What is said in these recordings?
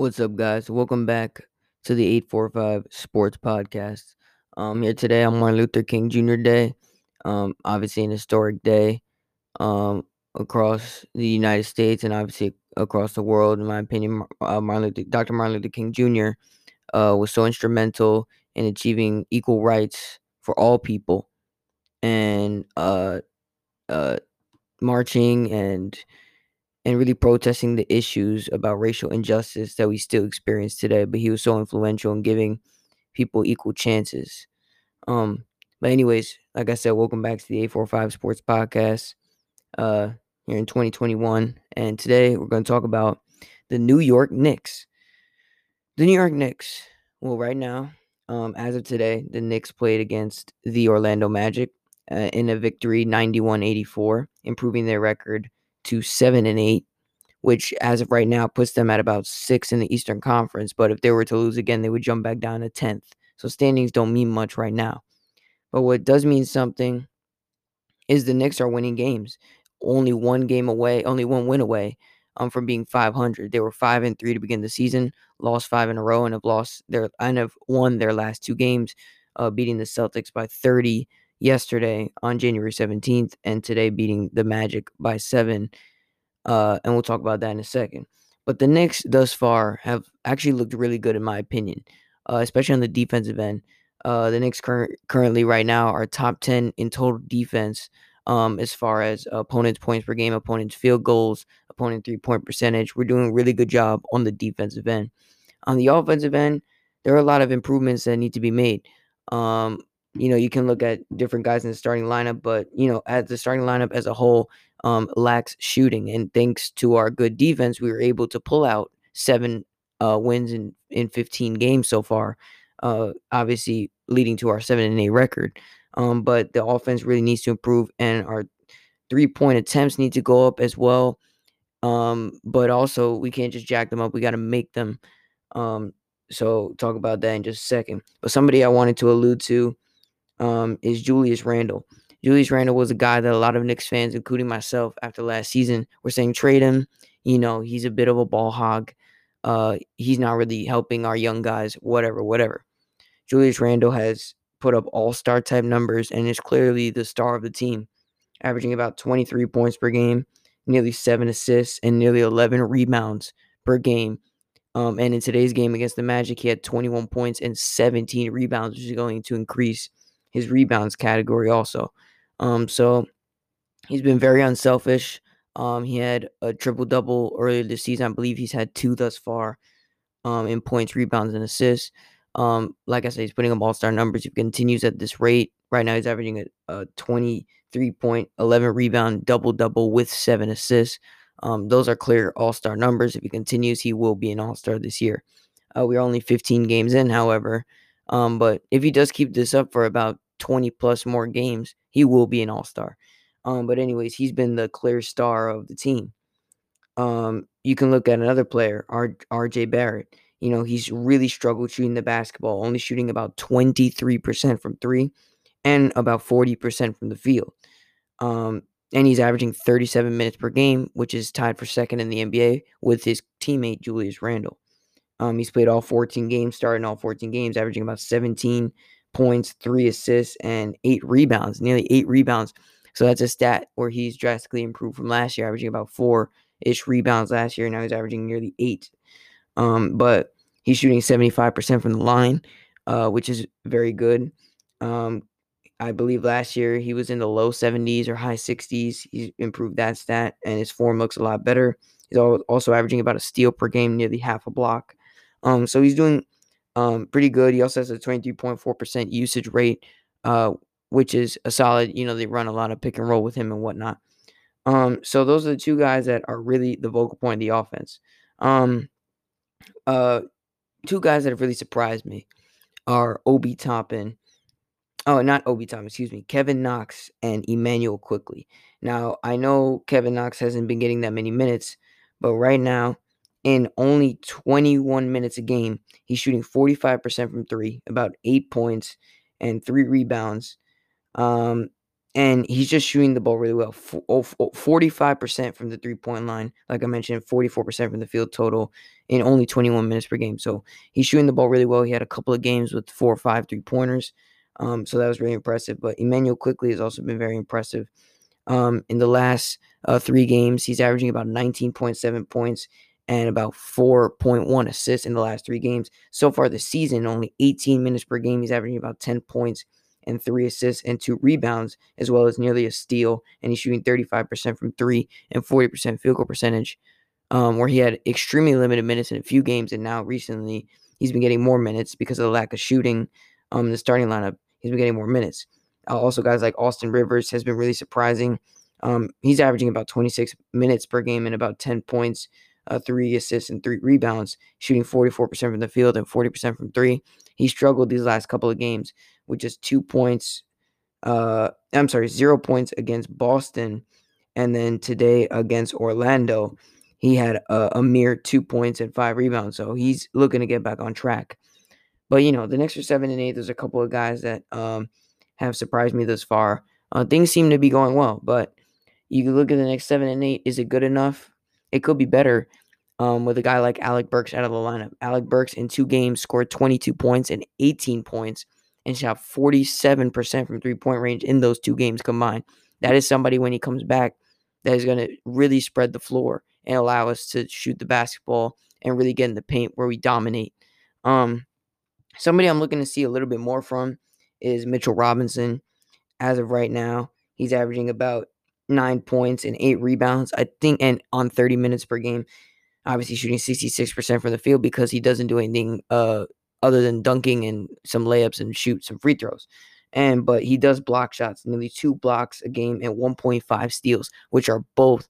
What's up, guys? Welcome back to the 845 Sports Podcast. Um, here today on Martin Luther King Jr. Day. Um, obviously an historic day um, across the United States and obviously across the world. In my opinion, uh, Martin Luther, Dr. Martin Luther King Jr. Uh, was so instrumental in achieving equal rights for all people and uh, uh, marching and and really protesting the issues about racial injustice that we still experience today. But he was so influential in giving people equal chances. Um, but anyways, like I said, welcome back to the 845 Sports Podcast. Uh, here in 2021, and today we're going to talk about the New York Knicks. The New York Knicks. Well, right now, um, as of today, the Knicks played against the Orlando Magic uh, in a victory 91-84, improving their record to 7 and 8 which as of right now puts them at about six in the Eastern Conference. But if they were to lose again, they would jump back down to 10th. So standings don't mean much right now. But what does mean something is the Knicks are winning games. Only one game away, only one win away um, from being 500. They were five and three to begin the season, lost five in a row, and have lost their and have won their last two games, uh, beating the Celtics by 30 yesterday on January 17th, and today beating the Magic by seven uh, and we'll talk about that in a second. But the Knicks thus far have actually looked really good in my opinion, uh, especially on the defensive end. Uh, the Knicks cur- currently right now are top ten in total defense um, as far as opponents' points per game, opponents' field goals, opponent three point percentage. We're doing a really good job on the defensive end. On the offensive end, there are a lot of improvements that need to be made. Um, you know, you can look at different guys in the starting lineup, but you know, as the starting lineup as a whole um, lacks shooting, and thanks to our good defense, we were able to pull out seven uh, wins in in 15 games so far. Uh, obviously, leading to our seven and eight record. Um, but the offense really needs to improve, and our three point attempts need to go up as well. Um, but also, we can't just jack them up; we got to make them. Um, so talk about that in just a second. But somebody I wanted to allude to um, is Julius Randle. Julius Randle was a guy that a lot of Knicks fans, including myself, after last season, were saying trade him. You know, he's a bit of a ball hog. Uh, he's not really helping our young guys, whatever, whatever. Julius Randle has put up all star type numbers and is clearly the star of the team, averaging about 23 points per game, nearly seven assists, and nearly 11 rebounds per game. Um, and in today's game against the Magic, he had 21 points and 17 rebounds, which is going to increase his rebounds category also. Um, so he's been very unselfish. Um, he had a triple double earlier this season. I believe he's had two thus far um, in points, rebounds, and assists. Um, like I said, he's putting up all star numbers. If he continues at this rate, right now he's averaging a, a 23 point, 11 rebound, double double with seven assists. Um, those are clear all star numbers. If he continues, he will be an all star this year. Uh, we're only 15 games in, however, um, but if he does keep this up for about 20 plus more games, he will be an all star. Um, but, anyways, he's been the clear star of the team. Um, you can look at another player, R- RJ Barrett. You know, he's really struggled shooting the basketball, only shooting about 23% from three and about 40% from the field. Um, and he's averaging 37 minutes per game, which is tied for second in the NBA with his teammate Julius Randle. Um, he's played all 14 games, starting all 14 games, averaging about 17 points, three assists, and eight rebounds, nearly eight rebounds. So that's a stat where he's drastically improved from last year, averaging about four ish rebounds last year. Now he's averaging nearly eight. Um, but he's shooting 75% from the line, uh, which is very good. Um, I believe last year he was in the low 70s or high 60s. He's improved that stat, and his form looks a lot better. He's also averaging about a steal per game, nearly half a block. Um, so he's doing um, pretty good. He also has a 23.4% usage rate, uh, which is a solid. You know, they run a lot of pick and roll with him and whatnot. Um, so those are the two guys that are really the vocal point of the offense. Um, uh, two guys that have really surprised me are Obi Toppin. Oh, not Obi Toppin, excuse me. Kevin Knox and Immanuel Quickley. Now, I know Kevin Knox hasn't been getting that many minutes, but right now in only 21 minutes a game. He's shooting 45% from three, about eight points and three rebounds. Um, and he's just shooting the ball really well. 45% from the three point line. Like I mentioned, 44% from the field total in only 21 minutes per game. So he's shooting the ball really well. He had a couple of games with four or five three pointers. Um, so that was really impressive. But Immanuel Quickley has also been very impressive. Um, in the last uh, three games, he's averaging about 19.7 points and about 4.1 assists in the last three games. So far this season, only 18 minutes per game. He's averaging about 10 points and three assists and two rebounds, as well as nearly a steal. And he's shooting 35% from three and 40% field goal percentage, um, where he had extremely limited minutes in a few games. And now recently, he's been getting more minutes because of the lack of shooting um, in the starting lineup. He's been getting more minutes. Uh, also, guys like Austin Rivers has been really surprising. Um, he's averaging about 26 minutes per game and about 10 points, uh, three assists, and three rebounds, shooting 44% from the field and 40% from three. He struggled these last couple of games with just two points. Uh, I'm sorry, zero points against Boston. And then today against Orlando, he had a, a mere two points and five rebounds. So he's looking to get back on track. But, you know, the Knicks are seven and eight, there's a couple of guys that um, have surprised me thus far. Uh, things seem to be going well, but you look at the Knicks seven and eight. Is it good enough? It could be better um, with a guy like Alec Burks out of the lineup. Alec Burks in two games scored 22 points and 18 points and shot 47% from three point range in those two games combined. That is somebody when he comes back that is going to really spread the floor and allow us to shoot the basketball and really get in the paint where we dominate. Um, somebody I'm looking to see a little bit more from is Mitchell Robinson. As of right now, he's averaging about nine points and eight rebounds, I think, and on 30 minutes per game. Obviously, shooting 66% from the field because he doesn't do anything uh, other than dunking and some layups and shoot some free throws. And but he does block shots, nearly two blocks a game and 1.5 steals, which are both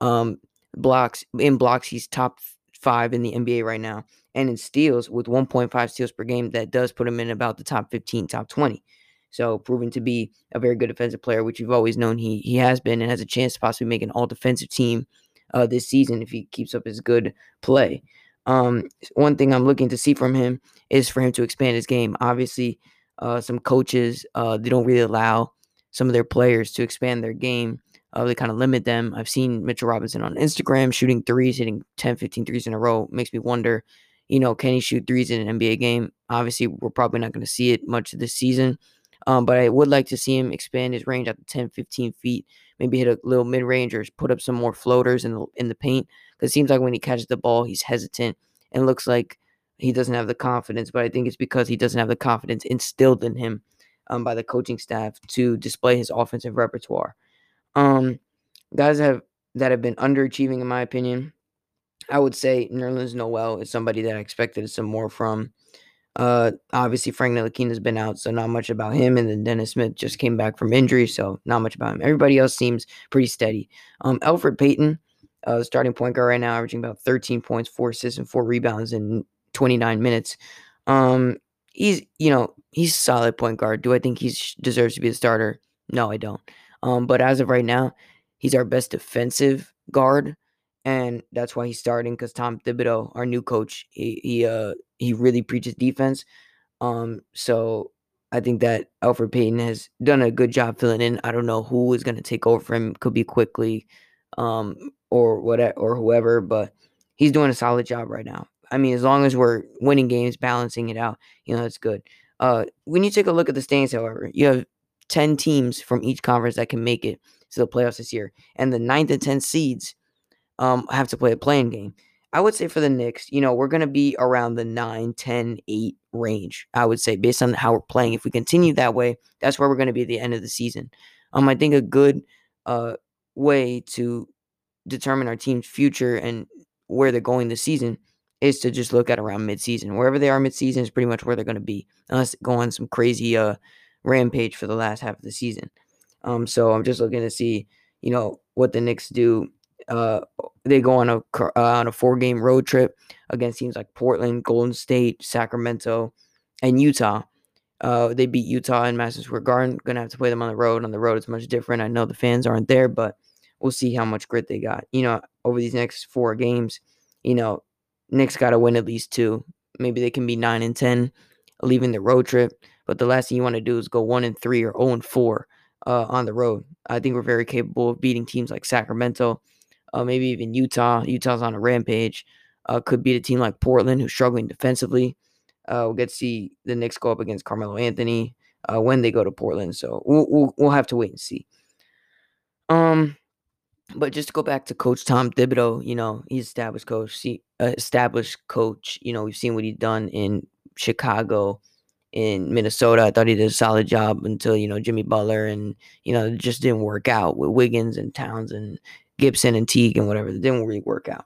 um, blocks in blocks. He's top five in the NBA right now, and in steals with 1.5 steals per game, that does put him in about the top 15, top 20. So proven to be a very good defensive player, which you've always known he he has been, and has a chance to possibly make an all defensive team uh, this season if he keeps up his good play. Um, one thing I'm looking to see from him is for him to expand his game. Obviously, uh, some coaches uh, they don't really allow some of their players to expand their game. Uh, they kind of limit them. I've seen Mitchell Robinson on Instagram shooting threes, hitting 10, 15 threes in a row. Makes me wonder, you know, can he shoot threes in an NBA game? Obviously, we're probably not going to see it much this season. Um, but I would like to see him expand his range up to 10, 15 feet, maybe hit a little mid range or put up some more floaters in the, in the paint. Because it seems like when he catches the ball, he's hesitant and looks like he doesn't have the confidence. But I think it's because he doesn't have the confidence instilled in him um, by the coaching staff to display his offensive repertoire. Um, guys have that have been underachieving, in my opinion. I would say Nerlens Noel is somebody that I expected some more from. Uh, obviously Frank Ntilikina has been out, so not much about him. And then Dennis Smith just came back from injury, so not much about him. Everybody else seems pretty steady. Um, Elfrid Payton, uh, starting point guard right now, averaging about 13 points, four assists, and four rebounds in 29 minutes. Um, he's you know he's a solid point guard. Do I think he deserves to be the starter? No, I don't. Um, but as of right now, he's our best defensive guard, and that's why he's starting. Because Tom Thibodeau, our new coach, he he uh he really preaches defense. Um, so I think that Elfrid Payton has done a good job filling in. I don't know who is going to take over for him. Could be Quickley, um, or whatever, or whoever. But he's doing a solid job right now. I mean, as long as we're winning games, balancing it out, you know, it's good. Uh, when you take a look at the standings, however, you have 10 teams from each conference that can make it to the playoffs this year. And the ninth and tenth seeds um, have to play a play-in game. I would say for the Knicks, you know, we're going to be around the 9, 10, 8 range, I would say, based on how we're playing. If we continue that way, that's where we're going to be at the end of the season. Um, I think a good uh, way to determine our team's future and where they're going this season is to just look at around midseason. Wherever they are midseason is pretty much where they're going to be, unless go on some crazy uh, rampage for the last half of the season. Um, so I'm just looking to see, you know, what the Knicks do. Uh, they go on a uh, on a four game road trip against teams like Portland, Golden State, Sacramento, and Utah. Uh, they beat Utah in Madison Square Garden. Gonna have to play them on the road. On the road, it's much different. I know the fans aren't there, but we'll see how much grit they got. You know, over these next four games, you know, Knicks got to win at least two. Maybe they can be nine and ten, leaving the road trip. But the last thing you want to do is go one and three or zero oh and four uh, on the road. I think we're very capable of beating teams like Sacramento, uh, maybe even Utah. Utah's on a rampage. Uh, could beat a team like Portland, who's struggling defensively. Uh, we'll get to see the Knicks go up against Carmelo Anthony uh, when they go to Portland. So we'll, we'll, we'll have to wait and see. Um, but just to go back to Coach Tom Thibodeau, you know, he's established coach, see, uh, established coach. You know, we've seen what he's done in Chicago, in Minnesota. I thought he did a solid job until you know Jimmy Butler and you know it just didn't work out with Wiggins and Towns and Gibson and Teague and whatever. It didn't really work out.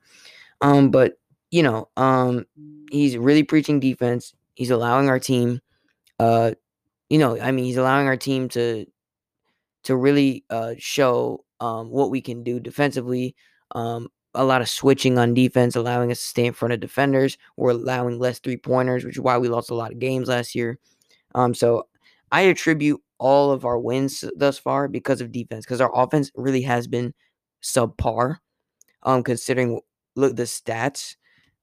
Um, but you know, um, he's really preaching defense. He's allowing our team, uh, you know, I mean, he's allowing our team to to really uh, show um, what we can do defensively. Um, a lot of switching on defense, allowing us to stay in front of defenders. We're allowing less three pointers, which is why we lost a lot of games last year. Um, so I attribute all of our wins thus far because of defense, because our offense really has been subpar, um, considering look the stats.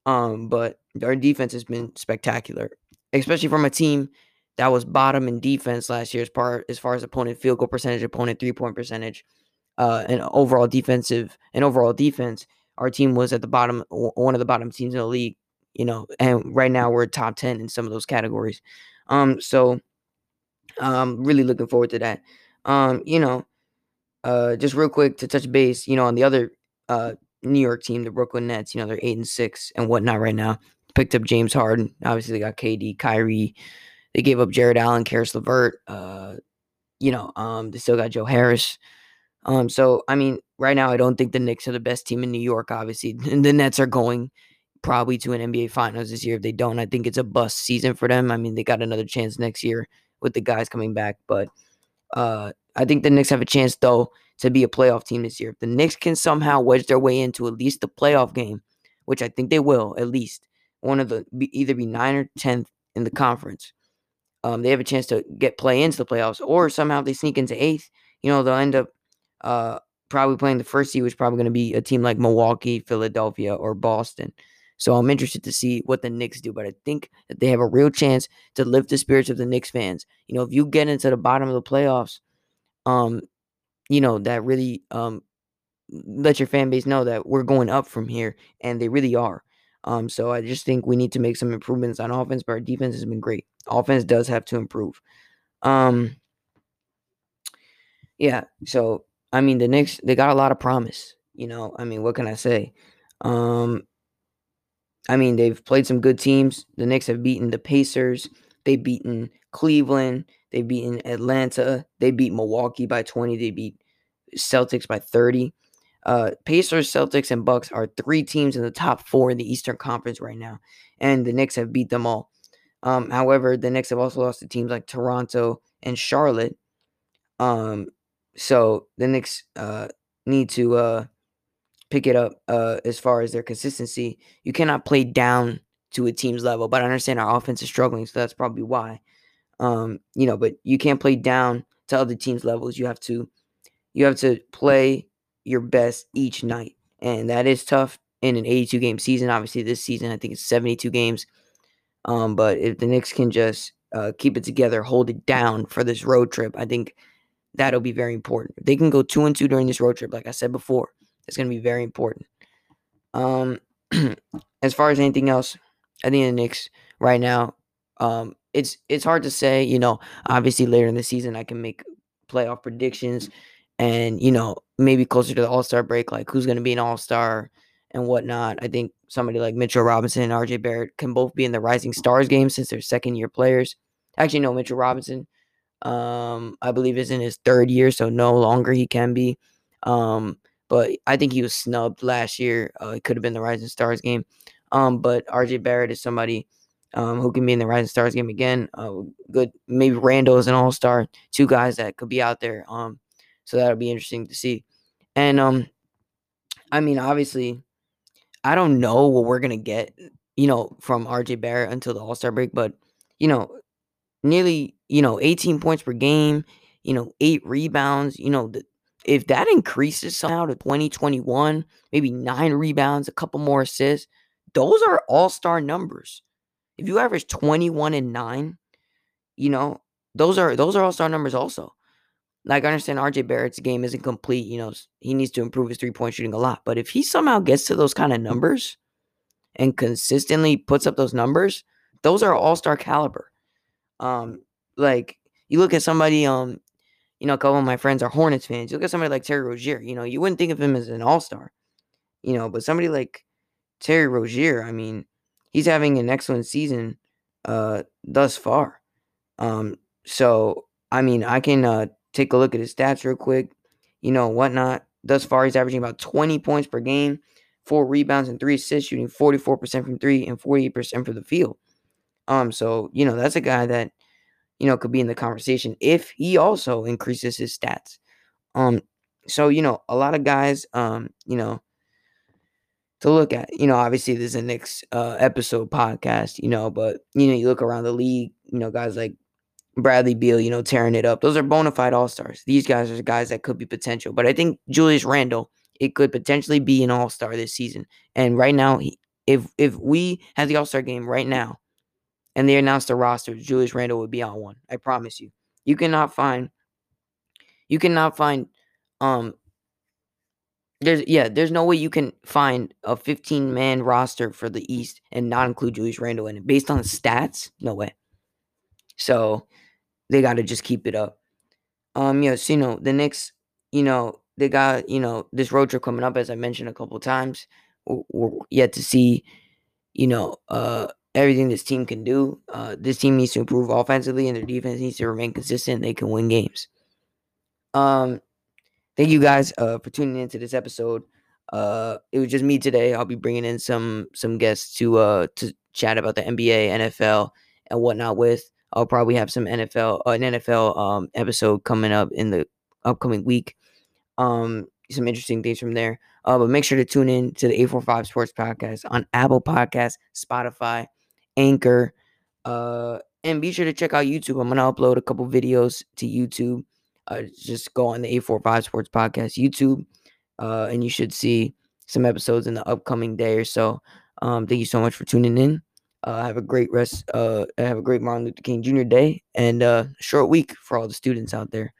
Um, but our defense has been spectacular, especially from a team that was bottom in defense last year as far as far as opponent field goal percentage, opponent three point percentage, uh, and overall defensive and overall defense. Our team was at the bottom, one of the bottom teams in the league, you know, and right now we're top ten in some of those categories. Um, so um, really looking forward to that. Um, you know, uh, just real quick to touch base, you know, on the other uh New York team, the Brooklyn Nets, you know, they're eight and six and whatnot right now. Picked up James Harden. Obviously, they got KD, Kyrie. They gave up Jarrett Allen, Caris LeVert. Uh, you know, um, they still got Joe Harris. Um, so I mean, right now I don't think the Knicks are the best team in New York. Obviously, and the Nets are going probably to an NBA Finals this year. If they don't, I think it's a bust season for them. I mean, they got another chance next year with the guys coming back, but uh, I think the Knicks have a chance though to be a playoff team this year. If the Knicks can somehow wedge their way into at least the playoff game, which I think they will, at least one of the either be nine or tenth in the conference, um, they have a chance to get play into the playoffs, or somehow they sneak into eighth. You know, they'll end up uh, probably playing the first seed, which is probably going to be a team like Milwaukee, Philadelphia, or Boston. So I'm interested to see what the Knicks do, but I think that they have a real chance to lift the spirits of the Knicks fans. You know, if you get into the bottom of the playoffs, um, you know, that really um let your fan base know that we're going up from here, and they really are. Um, so I just think we need to make some improvements on offense, but our defense has been great. Offense does have to improve. Um, yeah. So I mean, the Knicks they got a lot of promise. You know, I mean, what can I say? Um, I mean, they've played some good teams. The Knicks have beaten the Pacers. They've beaten Cleveland. They've beaten Atlanta. They beat Milwaukee by 20. They beat Celtics by 30. Uh, Pacers, Celtics, and Bucks are three teams in the top four in the Eastern Conference right now, and the Knicks have beat them all. Um, however, the Knicks have also lost to teams like Toronto and Charlotte. Um, so the Knicks uh, need to uh, pick it up uh, as far as their consistency. You cannot play down to a team's level, but I understand our offense is struggling, so that's probably why. Um, you know, but you can't play down to other teams' levels. You have to you have to play your best each night. And that is tough in an 82 game season. Obviously, this season I think it's 72 games. Um, but if the Knicks can just uh, keep it together, hold it down for this road trip, I think that'll be very important. If they can go two and two during this road trip, like I said before, it's going to be very important. Um, as far as anything else, I think the Knicks right now, um, it's it's hard to say. You know, obviously later in the season, I can make playoff predictions, and you know maybe closer to the All Star break, like who's going to be an All Star and whatnot. I think somebody like Mitchell Robinson and RJ Barrett can both be in the Rising Stars game since they're second year players. Actually, no, Mitchell Robinson, um, I believe is in his third year, so no longer he can be. Um, but I think he was snubbed last year. Uh, it could have been the Rising Stars game. Um, but RJ Barrett is somebody um, who can be in the Rising Stars game again. Uh, good, maybe Randle is an All Star. Two guys that could be out there. Um, so that'll be interesting to see. And um, I mean, obviously, I don't know what we're gonna get, you know, from RJ Barrett until the All Star break, but you know, nearly, you know, 18 points per game, you know, eight rebounds, you know, the, if that increases somehow to 2021, maybe nine rebounds, a couple more assists, those are all star numbers. If you average 21 and nine, you know, those are those are all star numbers also. like I understand RJ Barrett's game isn't complete. You know, he needs to improve his three point shooting a lot. But if he somehow gets to those kind of numbers and consistently puts up those numbers, those are all star caliber. Um, like you look at somebody, um, you know, a couple of my friends are Hornets fans. You look at somebody like Terry Rozier. You know, you wouldn't think of him as an all star. You know, but somebody like Terry Rozier, I mean, he's having an excellent season uh thus far. Um, so I mean, I can uh take a look at his stats real quick, you know, whatnot. Thus far, he's averaging about 20 points per game, four rebounds and three assists, shooting 44% from three and 48% from the field. Um, so you know, that's a guy that you know could be in the conversation if he also increases his stats. Um, so you know, a lot of guys, um, you know, to look at. You know, obviously there's a next uh, episode podcast, you know, but you know, you look around the league, you know, guys like Bradley Beal, you know, tearing it up. Those are bona fide all stars. These guys are guys that could be potential. But I think Julius Randle, it could potentially be an all star this season. And right now, if if we had the all star game right now, and they announced the roster, Julius Randle would be on one. I promise you. You cannot find. You cannot find. Um. There's yeah. There's no way you can find a 15 man roster for the East and not include Julius Randle in it based on the stats. No way. So they got to just keep it up. Um, yeah, so you know, the Knicks, you know, they got you know this road trip coming up, as I mentioned a couple times. We're, we're yet to see, you know, uh, everything this team can do. Uh, this team needs to improve offensively, and their defense needs to remain consistent. They can win games. Um, thank you guys uh for tuning into this episode. Uh, it was just me today. I'll be bringing in some some guests to uh to chat about the NBA, NFL, and whatnot with. I'll probably have some NFL, uh, an NFL um, episode coming up in the upcoming week. Um, some interesting things from there. Uh, but make sure to tune in to the 845 Sports Podcast on Apple Podcasts, Spotify, Anchor, uh, and be sure to check out YouTube. I'm gonna upload a couple videos to YouTube. Uh, just go on the 845 Sports Podcast YouTube, uh, and you should see some episodes in the upcoming day or so. Um, thank you so much for tuning in. Uh, have a great rest. Uh, have a great Martin Luther King Jr. Day and uh, short week for all the students out there.